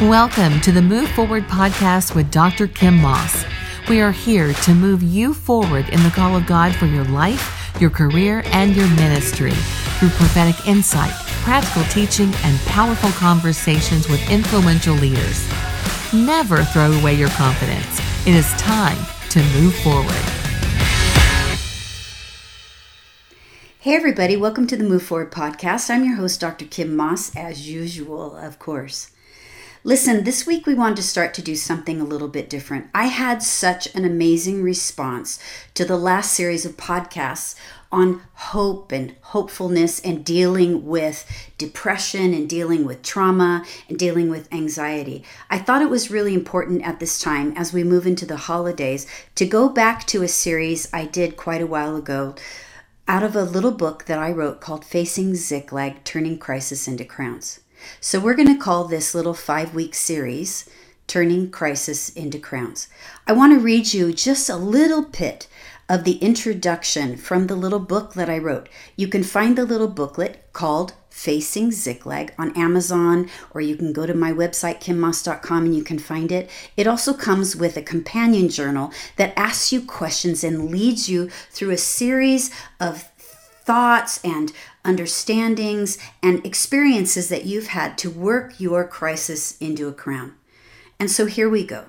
Welcome to the Move Forward podcast with Dr. Kim Moss. We are here to move you forward in the call of God for your life, your career, and your ministry through prophetic insight, practical teaching, and powerful conversations with influential leaders. Never throw away your confidence. It is time to move forward. Hey, everybody, welcome to the Move Forward podcast. I'm your host, Dr. Kim Moss, as usual, of course. Listen, this week we wanted to start to do something a little bit different. I had such an amazing response to the last series of podcasts on hope and hopefulness and dealing with depression and dealing with trauma and dealing with anxiety. I thought it was really important at this time as we move into the holidays to go back to a series I did quite a while ago out of a little book that I wrote called Facing Ziklag Turning Crisis into Crowns. So we're going to call this little five week series Turning Crisis into Crowns. I want to read you just a little bit of the introduction from the little book that I wrote. You can find the little booklet called Facing Ziklag on Amazon, or you can go to my website, kimmoss.com, and you can find it. It also comes with a companion journal that asks you questions and leads you through a series of thoughts and understandings and experiences that you've had to work your crisis into a crown. And so here we go.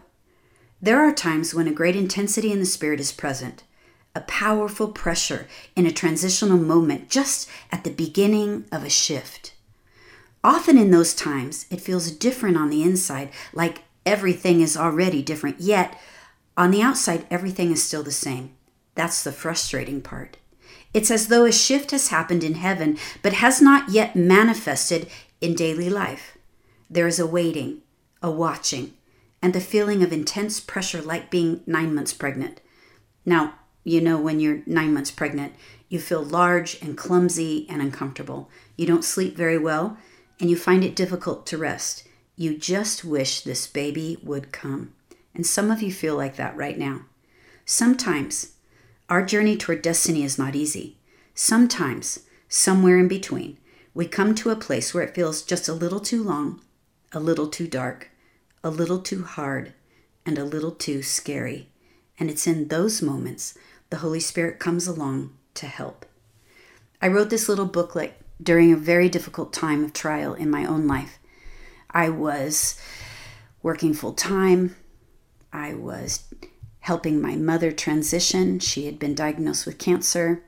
There are times when a great intensity in the spirit is present a powerful pressure in a transitional moment just at the beginning of a shift. Often in those times, it feels different on the inside, like everything is already different, yet on the outside, everything is still the same. That's the frustrating part. It's as though a shift has happened in heaven, but has not yet manifested in daily life. There is a waiting, a watching, and the feeling of intense pressure like being nine months pregnant. Now, you know when you're nine months pregnant. You feel large and clumsy and uncomfortable. You don't sleep very well, and you find it difficult to rest. You just wish this baby would come. And some of you feel like that right now. Sometimes our journey toward destiny is not easy. Sometimes, somewhere in between, we come to a place where it feels just a little too long, a little too dark, a little too hard, and a little too scary. And it's in those moments the Holy Spirit comes along to help. I wrote this little booklet during a very difficult time of trial in my own life. I was working full time. I was helping my mother transition. She had been diagnosed with cancer.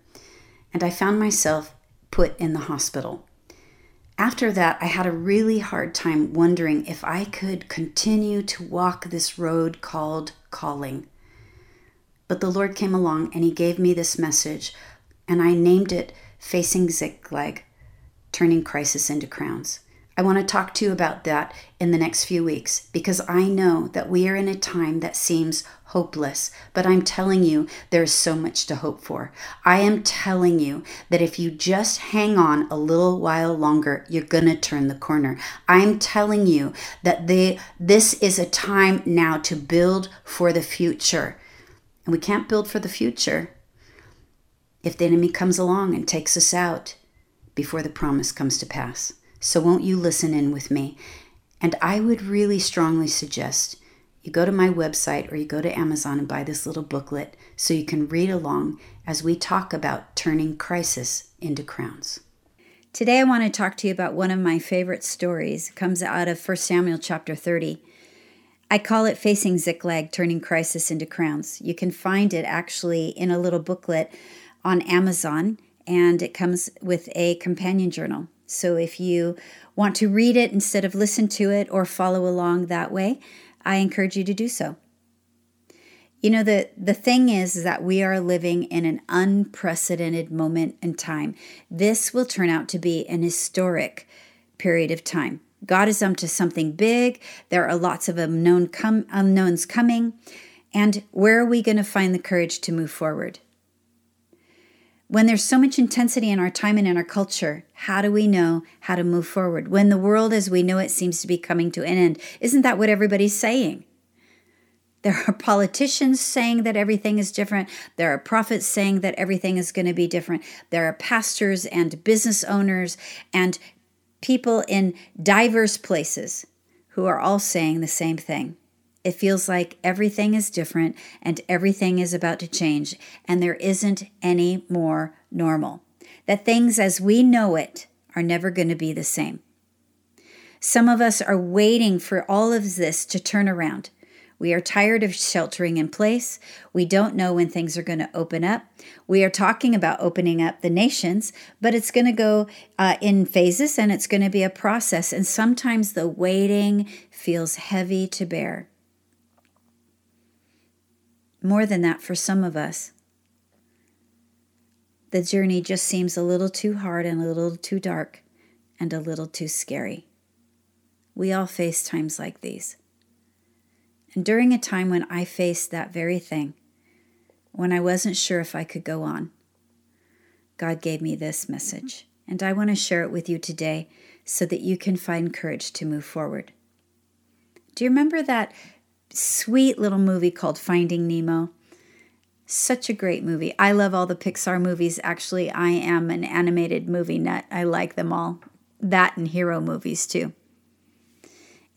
And I found myself put in the hospital. After that, I had a really hard time wondering if I could continue to walk this road called calling. But the Lord came along and He gave me this message, and I named it Facing Ziklag Turning Crisis into Crowns. I want to talk to you about that in the next few weeks because I know that we are in a time that seems hopeless, but I'm telling you, there's so much to hope for. I am telling you that if you just hang on a little while longer, you're going to turn the corner. I'm telling you that they, this is a time now to build for the future. And we can't build for the future if the enemy comes along and takes us out before the promise comes to pass. So, won't you listen in with me? And I would really strongly suggest you go to my website or you go to Amazon and buy this little booklet so you can read along as we talk about turning crisis into crowns. Today I want to talk to you about one of my favorite stories. It comes out of 1 Samuel chapter 30. I call it Facing Ziklag Turning Crisis into Crowns. You can find it actually in a little booklet on Amazon, and it comes with a companion journal. So if you want to read it instead of listen to it or follow along that way, I encourage you to do so. You know, the, the thing is, is that we are living in an unprecedented moment in time. This will turn out to be an historic period of time. God is up to something big. There are lots of unknown com- unknowns coming. And where are we going to find the courage to move forward? When there's so much intensity in our time and in our culture, how do we know how to move forward? When the world as we know it seems to be coming to an end, isn't that what everybody's saying? There are politicians saying that everything is different. There are prophets saying that everything is going to be different. There are pastors and business owners and people in diverse places who are all saying the same thing. It feels like everything is different and everything is about to change, and there isn't any more normal. That things as we know it are never going to be the same. Some of us are waiting for all of this to turn around. We are tired of sheltering in place. We don't know when things are going to open up. We are talking about opening up the nations, but it's going to go uh, in phases and it's going to be a process. And sometimes the waiting feels heavy to bear. More than that, for some of us, the journey just seems a little too hard and a little too dark and a little too scary. We all face times like these. And during a time when I faced that very thing, when I wasn't sure if I could go on, God gave me this message. And I want to share it with you today so that you can find courage to move forward. Do you remember that sweet little movie called Finding Nemo. Such a great movie. I love all the Pixar movies. Actually, I am an animated movie nut. I like them all. That and hero movies too.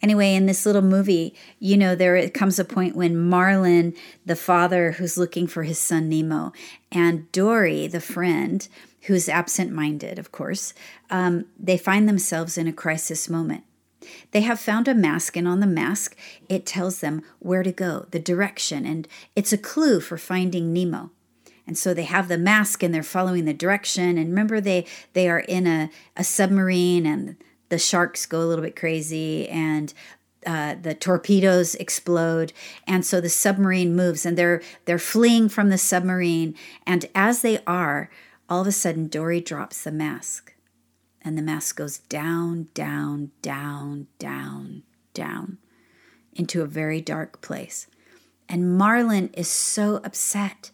Anyway, in this little movie, you know, there comes a point when Marlin, the father who's looking for his son Nemo, and Dory, the friend, who's absent minded, of course, um, they find themselves in a crisis moment. They have found a mask, and on the mask, it tells them where to go, the direction, and it's a clue for finding Nemo. And so they have the mask and they're following the direction. And remember, they, they are in a, a submarine, and the sharks go a little bit crazy, and uh, the torpedoes explode, and so the submarine moves, and they're they're fleeing from the submarine. And as they are, all of a sudden, Dory drops the mask, and the mask goes down, down, down, down, down into a very dark place. And Marlin is so upset.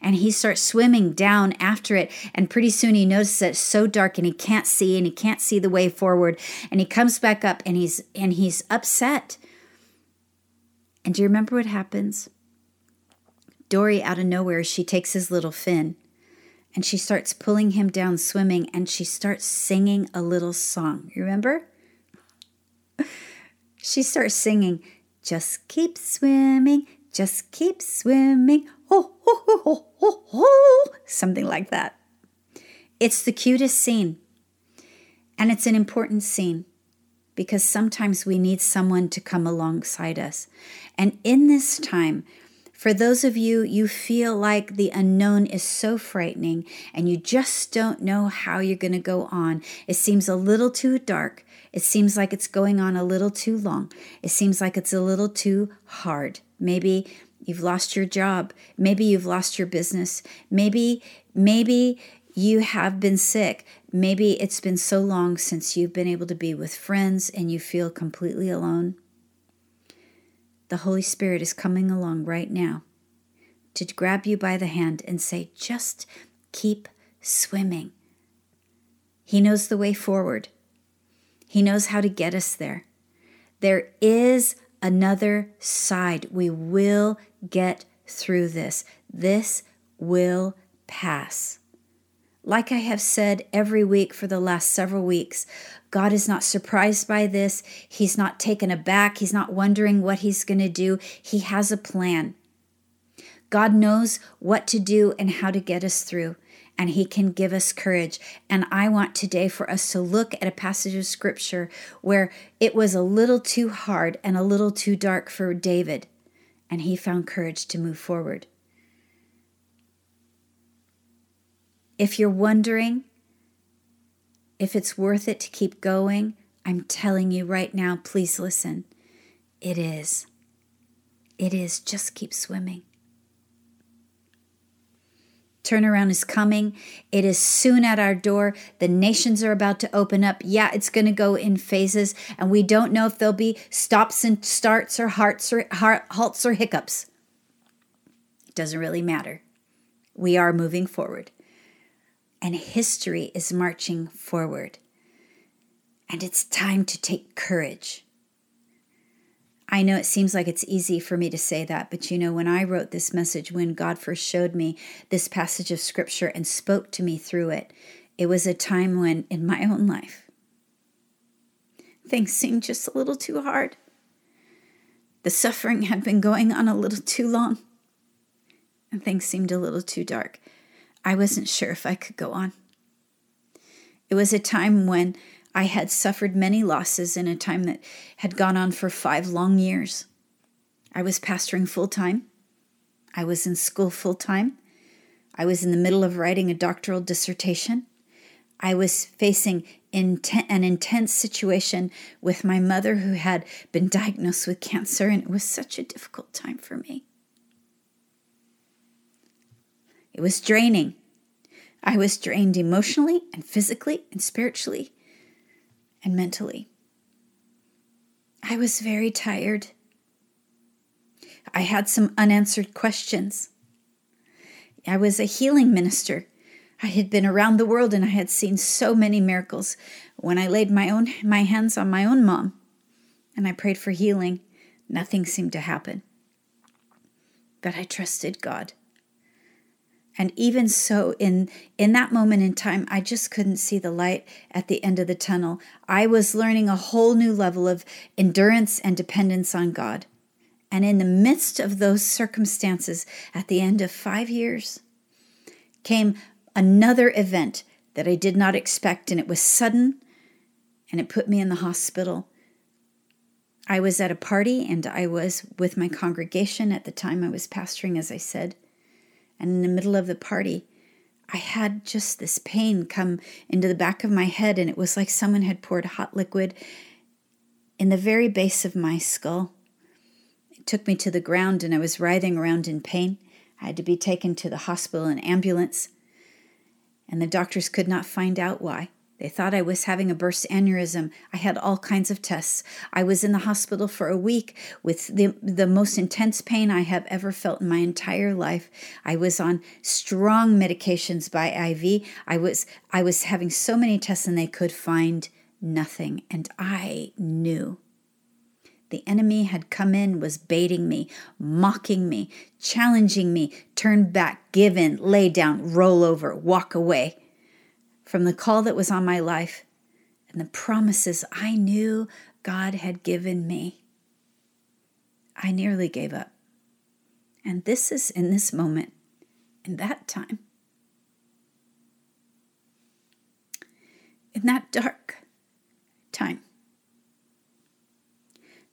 And he starts swimming down after it. And pretty soon he notices that it's so dark and he can't see and he can't see the way forward. And he comes back up and he's and he's upset. And do you remember what happens? Dory, out of nowhere, she takes his little fin and she starts pulling him down swimming and she starts singing a little song. You remember? she starts singing, Just keep swimming, just keep swimming, oh, oh, oh, oh, oh, oh, something like that. It's the cutest scene. And it's an important scene because sometimes we need someone to come alongside us. And in this time, for those of you, you feel like the unknown is so frightening and you just don't know how you're going to go on. It seems a little too dark. It seems like it's going on a little too long. It seems like it's a little too hard. Maybe you've lost your job. Maybe you've lost your business. Maybe, maybe you have been sick. Maybe it's been so long since you've been able to be with friends and you feel completely alone the Holy Spirit is coming along right now to grab you by the hand and say, just keep swimming. He knows the way forward, He knows how to get us there. There is another side. We will get through this. This will pass. Like I have said every week for the last several weeks, God is not surprised by this. He's not taken aback. He's not wondering what he's going to do. He has a plan. God knows what to do and how to get us through, and He can give us courage. And I want today for us to look at a passage of Scripture where it was a little too hard and a little too dark for David, and he found courage to move forward. If you're wondering if it's worth it to keep going, I'm telling you right now, please listen. It is. It is. Just keep swimming. Turnaround is coming. It is soon at our door. The nations are about to open up. Yeah, it's going to go in phases, and we don't know if there'll be stops and starts or hearts or halts or hiccups. It doesn't really matter. We are moving forward and history is marching forward. And it's time to take courage. I know it seems like it's easy for me to say that, but you know, when I wrote this message, when God first showed me this passage of scripture and spoke to me through it, it was a time when, in my own life, Things seemed just a little too hard. The suffering had been going on a little too long, and things seemed a little too dark. I wasn't sure if I could go on. It was a time when I had suffered many losses in a time that had gone on for five long years. I was pastoring full time. I was in school full time. I was in the middle of writing a doctoral dissertation. I was facing inten- an intense situation with my mother who had been diagnosed with cancer, and it was such a difficult time for me. It was draining. I was drained emotionally and physically and spiritually and mentally. I was very tired. I had some unanswered questions. I was a healing minister. I had been around the world and I had seen so many miracles. When I laid my own my hands on my own mom and I prayed for healing, nothing seemed to happen. But I trusted God. And even so, in, in that moment in time, I just couldn't see the light at the end of the tunnel. I was learning a whole new level of endurance and dependence on God. And in the midst of those circumstances, at the end of five years, came another event that I did not expect, and it was sudden, and it put me in the hospital. I was at a party, and I was with my congregation at the time I was pastoring, as I said. And in the middle of the party, I had just this pain come into the back of my head, and it was like someone had poured hot liquid in the very base of my skull. It took me to the ground, and I was writhing around in pain. I had to be taken to the hospital in ambulance, and the doctors could not find out why. They thought I was having a burst aneurysm. I had all kinds of tests. I was in the hospital for a week with the, the most intense pain I have ever felt in my entire life. I was on strong medications by IV. I was I was having so many tests and they could find nothing. And I knew the enemy had come in, was baiting me, mocking me, challenging me, turn back, give in, lay down, roll over, walk away from the call that was on my life and the promises I knew God had given me. I nearly gave up. And this is in this moment, in that time, in that dark time.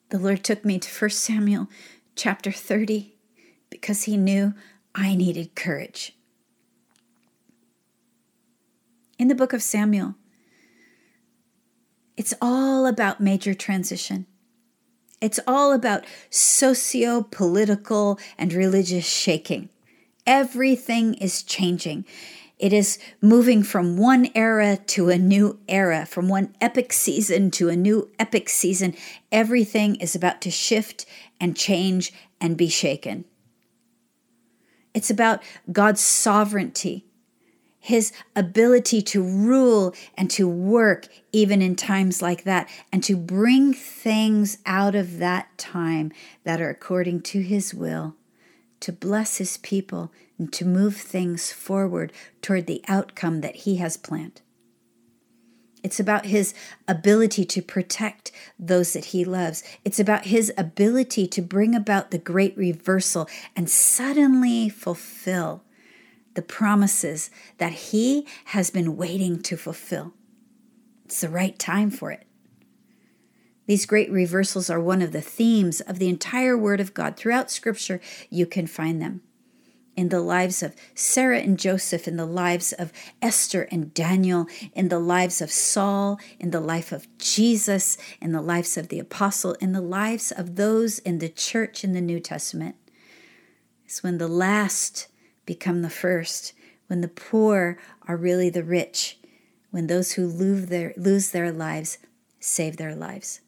The Lord took me to 1 Samuel chapter 30 because he knew I needed courage in the book of Samuel. It's all about major transition. It's all about socio political and religious shaking. Everything is changing. It is moving from one era to a new era, from one epic season to a new epic season. Everything is about to shift and change and be shaken. It's about God's sovereignty his ability to rule and to work even in times like that, and to bring things out of that time that are according to his will, to bless his people, and to move things forward toward the outcome that he has planned. It's about his ability to protect those that he loves. It's about his ability to bring about the great reversal and suddenly fulfill the promises that He has been waiting to fulfill. It's the right time for it. These great reversals are one of the themes of the entire Word of God. Throughout Scripture, you can find them. In the lives of Sarah and Joseph, in the lives of Esther and Daniel, in the lives of Saul, in the life of Jesus, in the lives of the apostle, in the lives of those in the church in the New Testament. It's when the last become the first, when the poor are really the rich, when those who lose their, lose their lives save their lives.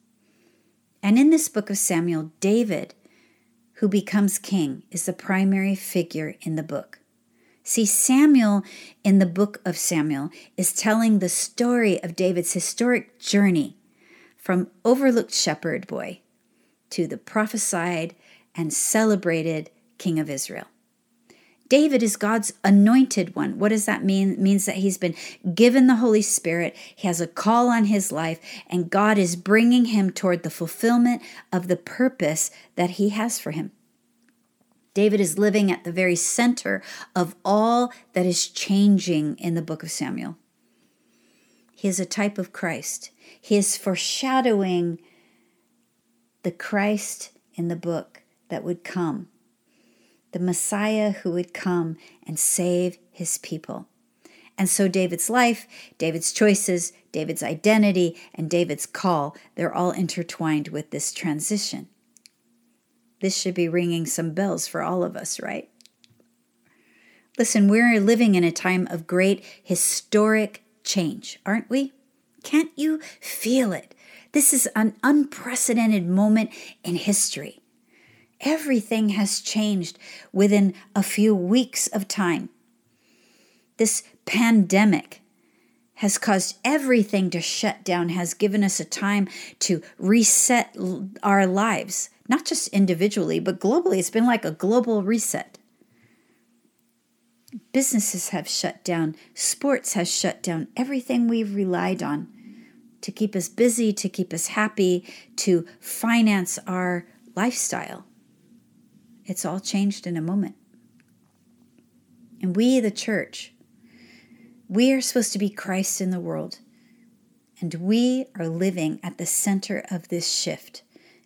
And in this book of Samuel, David, who becomes king, is the primary figure in the book. See, Samuel in the book of Samuel is telling the story of David's historic journey from overlooked shepherd boy to the prophesied and celebrated king of Israel. David is God's anointed one. What does that mean? It means that he's been given the Holy Spirit, he has a call on his life, and God is bringing him toward the fulfillment of the purpose that he has for him. David is living at the very center of all that is changing in the book of Samuel. He is a type of Christ. He is foreshadowing the Christ in the book that would come the Messiah who would come and save his people. And so David's life, David's choices, David's identity, and David's call, they're all intertwined with this transition. This should be ringing some bells for all of us, right? Listen, we're living in a time of great historic change, aren't we? Can't you feel it? This is an unprecedented moment in history. Everything has changed within a few weeks of time. This pandemic has caused everything to shut down, has given us a time to reset our lives, not just individually, but globally. It's been like a global reset. Businesses have shut down, sports has shut down, everything we've relied on to keep us busy, to keep us happy, to finance our lifestyle. It's all changed in a moment. And we, the church, we are supposed to be Christ in the world. And we are living at the center of this shift.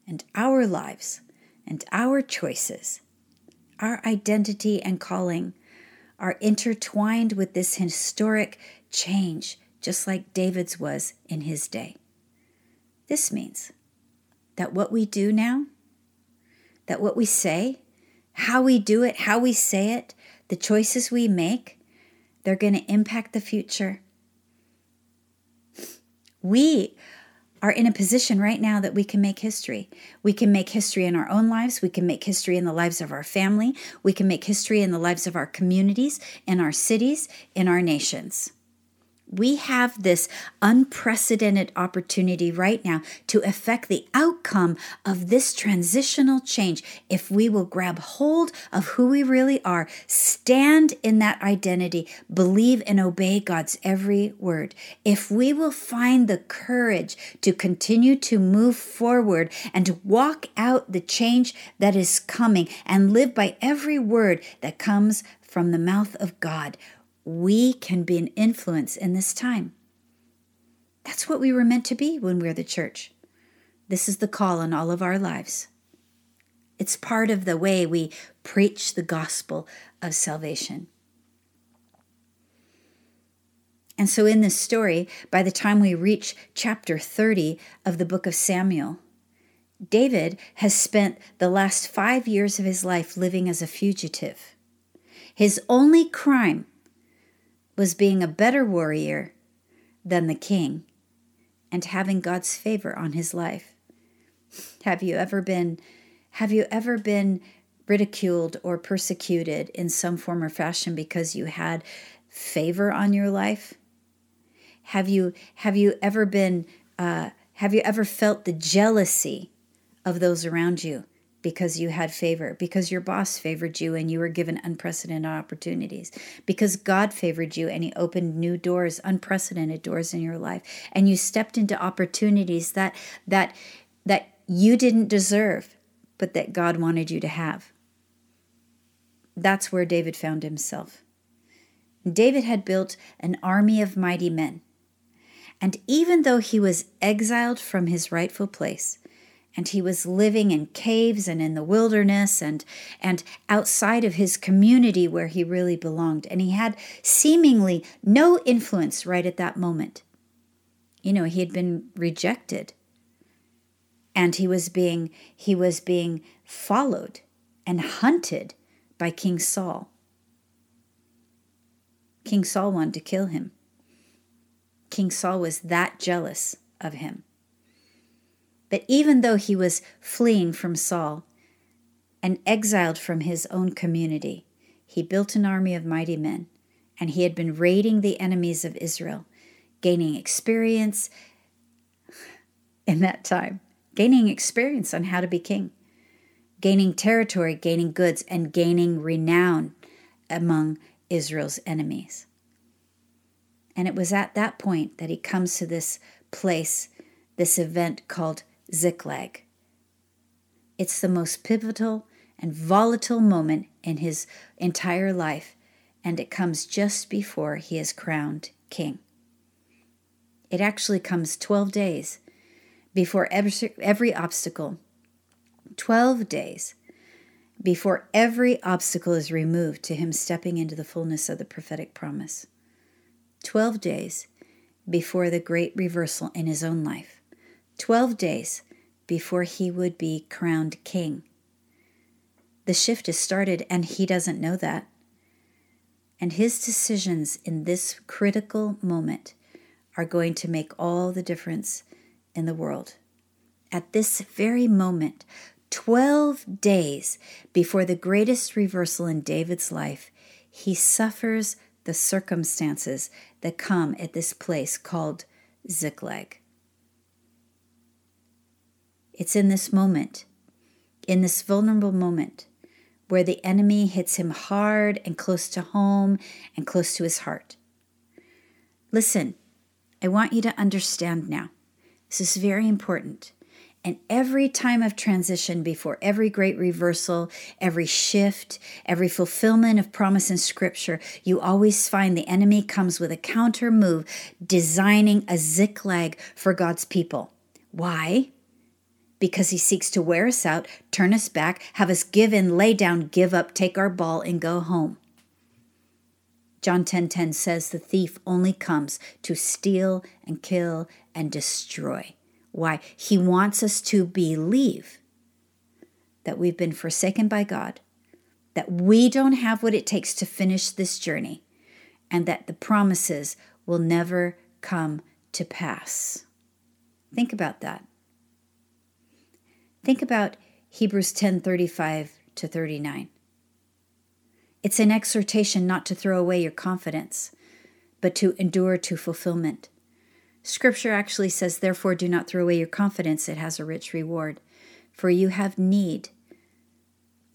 And our lives and our choices, our identity and calling are intertwined with this historic change, just like David's was in his day. This means that what we do now, that what we say, how we do it, how we say it, the choices we make, they're going to impact the future. We are in a position right now that we can make history. We can make history in our own lives. We can make history in the lives of our family. We can make history in the lives of our communities, in our cities, in our nations. We have this unprecedented opportunity right now to affect the outcome of this transitional change if we will grab hold of who we really are, stand in that identity, believe and obey God's every word. If we will find the courage to continue to move forward and walk out the change that is coming and live by every word that comes from the mouth of God, we can be an influence in this time. That's what we were meant to be when we're the church. This is the call in all of our lives. It's part of the way we preach the gospel of salvation. And so, in this story, by the time we reach chapter 30 of the book of Samuel, David has spent the last five years of his life living as a fugitive. His only crime was being a better warrior than the king and having God's favor on his life. Have you ever been have you ever been ridiculed or persecuted in some form or fashion because you had favor on your life? Have you have you ever been uh, have you ever felt the jealousy of those around you because you had favor, because your boss favored you and you were given unprecedented opportunities, because God favored you and He opened new doors, unprecedented doors in your life, and you stepped into opportunities that that that you didn't deserve, but that God wanted you to have. That's where David found himself. David had built an army of mighty men. And even though he was exiled from his rightful place, and he was living in caves and in the wilderness and and outside of his community where he really belonged. And he had seemingly no influence right at that moment. You know he had been rejected. And he was being he was being followed and hunted by king saul. King saul wanted to kill him. King saul was that jealous of him but even though he was fleeing from Saul and exiled from his own community, he built an army of mighty men, and he had been raiding the enemies of Israel, gaining experience in that time, gaining experience on how to be king, gaining territory, gaining goods, and gaining renown among Israel's enemies. And it was at that point that he comes to this place, this event called Ziklag. It's the most pivotal and volatile moment in his entire life, and it comes just before he is crowned king. It actually comes 12 days before every, every obstacle, 12 days before every obstacle is removed to him stepping into the fullness of the prophetic promise. 12 days before the great reversal in his own life. 12 days before he would be crowned king. The shift has started, and he doesn't know that. And his decisions in this critical moment are going to make all the difference in the world. At this very moment, 12 days before the greatest reversal in David's life, he suffers the circumstances that come at this place called Ziklag. It's in this moment, in this vulnerable moment, where the enemy hits him hard and close to home and close to his heart. Listen, I want you to understand now. This is very important. And every time of transition, before every great reversal, every shift, every fulfillment of promise in Scripture, you always find the enemy comes with a counter move, designing a ziklag for God's people. Why? Because he seeks to wear us out, turn us back, have us give in, lay down, give up, take our ball, and go home. John 10:10 10, 10 says the thief only comes to steal and kill and destroy. Why? He wants us to believe that we've been forsaken by God, that we don't have what it takes to finish this journey, and that the promises will never come to pass. Think about that. Think about Hebrews 10:35 to 39. It's an exhortation not to throw away your confidence, but to endure to fulfillment. Scripture actually says, Therefore, do not throw away your confidence, it has a rich reward. For you have need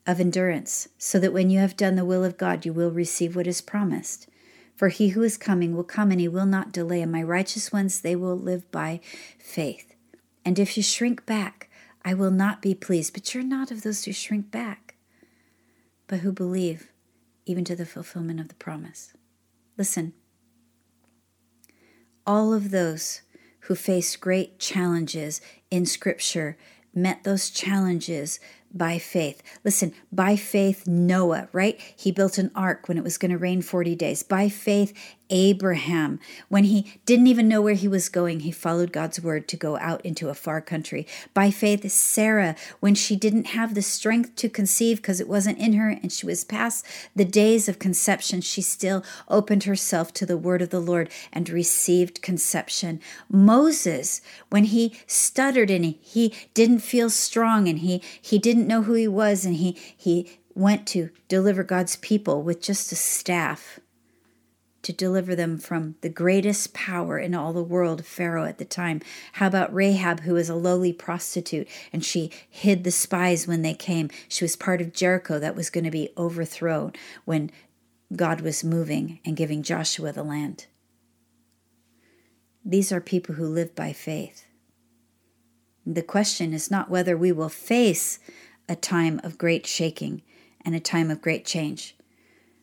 of endurance, so that when you have done the will of God, you will receive what is promised. For he who is coming will come, and he will not delay, and my righteous ones, they will live by faith. And if you shrink back, I will not be pleased. But you're not of those who shrink back, but who believe even to the fulfillment of the promise. Listen, all of those who faced great challenges in Scripture met those challenges by faith. Listen, by faith, Noah, right? He built an ark when it was going to rain 40 days. By faith, Abraham, when he didn't even know where he was going, he followed God's word to go out into a far country. By faith, Sarah, when she didn't have the strength to conceive because it wasn't in her and she was past the days of conception, she still opened herself to the word of the Lord and received conception. Moses, when he stuttered and he didn't feel strong and he, he didn't know who he was and he, he went to deliver God's people with just a staff to deliver them from the greatest power in all the world, Pharaoh at the time. How about Rahab, who was a lowly prostitute and she hid the spies when they came? She was part of Jericho that was going to be overthrown when God was moving and giving Joshua the land. These are people who live by faith. The question is not whether we will face a time of great shaking and a time of great change,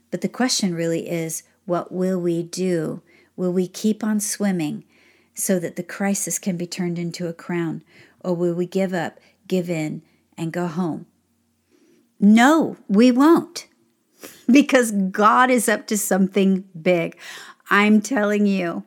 but the question really is what will we do? Will we keep on swimming so that the crisis can be turned into a crown? Or will we give up, give in, and go home? No, we won't. Because God is up to something big. I'm telling you.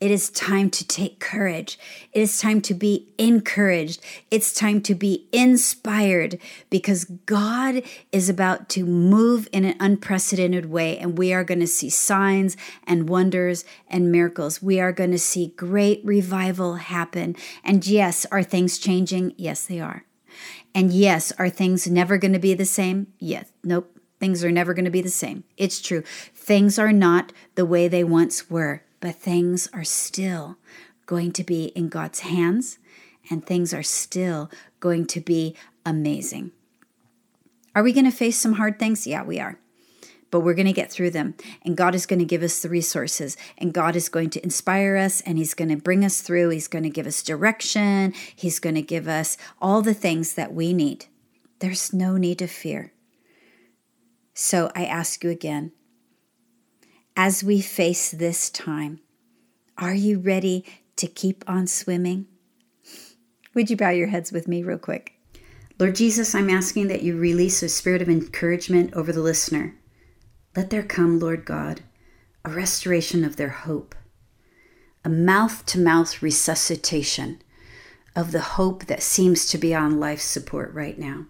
It is time to take courage. It is time to be encouraged. It's time to be inspired because God is about to move in an unprecedented way, and we are going to see signs and wonders and miracles. We are going to see great revival happen. And yes, are things changing? Yes, they are. And yes, are things never going to be the same? Yes. Nope. Things are never going to be the same. It's true. Things are not the way they once were but things are still going to be in God's hands and things are still going to be amazing. Are we going to face some hard things? Yeah, we are. but we're going to get through them. And God is going to give us the resources, and God is going to inspire us, and He's going to bring us through. He's going to give us direction, He's going to give us all the things that we need. There's no need to fear. So I ask you again as we face this time, are you ready to keep on swimming? Would you bow your heads with me, real quick? Lord Jesus, I'm asking that you release a spirit of encouragement over the listener. Let there come, Lord God, a restoration of their hope, a mouth to mouth resuscitation of the hope that seems to be on life support right now.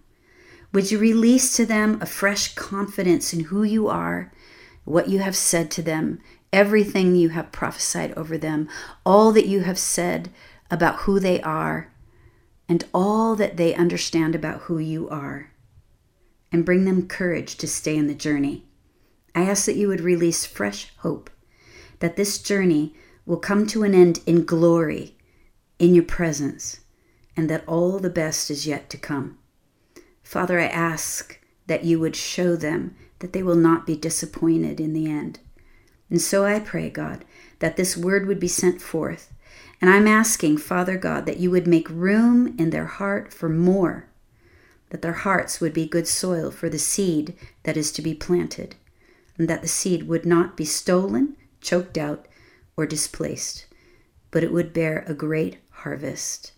Would you release to them a fresh confidence in who you are, what you have said to them, everything you have prophesied over them, all that you have said about who they are, and all that they understand about who you are, and bring them courage to stay in the journey. I ask that you would release fresh hope, that this journey will come to an end in glory in your presence, and that all the best is yet to come. Father, I ask that you would show them that they will not be disappointed in the end. And so I pray, God, that this word would be sent forth. And I'm asking, Father God, that you would make room in their heart for more, that their hearts would be good soil for the seed that is to be planted and that the seed would not be stolen, choked out, or displaced, but it would bear a great harvest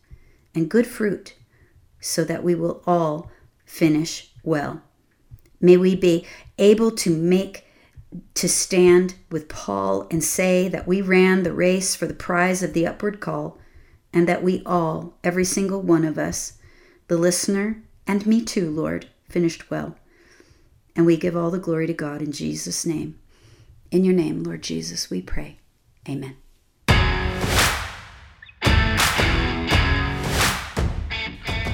and good fruit, so that we will all finish well. May we be able to make to stand with Paul and say that we ran the race for the prize of the upward call, and that we all, every single one of us, the listener, and me too, Lord, finished well. And we give all the glory to God in Jesus' name. In your name, Lord Jesus, we pray. Amen.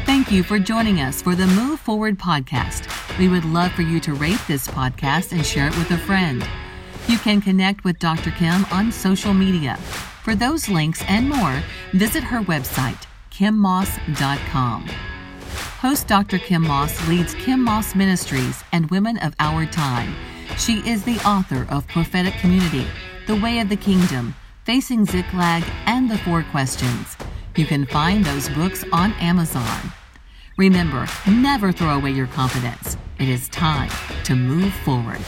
Thank you for joining us for the Move Forward podcast. We would love for you to rate this podcast and share it with a friend. You can connect with Dr. Kim on social media. For those links and more, visit her website, kimmoss.com. Host Dr. Kim Moss leads Kim Moss Ministries and Women of Our Time. She is the author of Prophetic Community, The Way of the Kingdom, Facing Ziklag, and The Four Questions. You can find those books on Amazon. Remember, never throw away your confidence. It is time to move forward.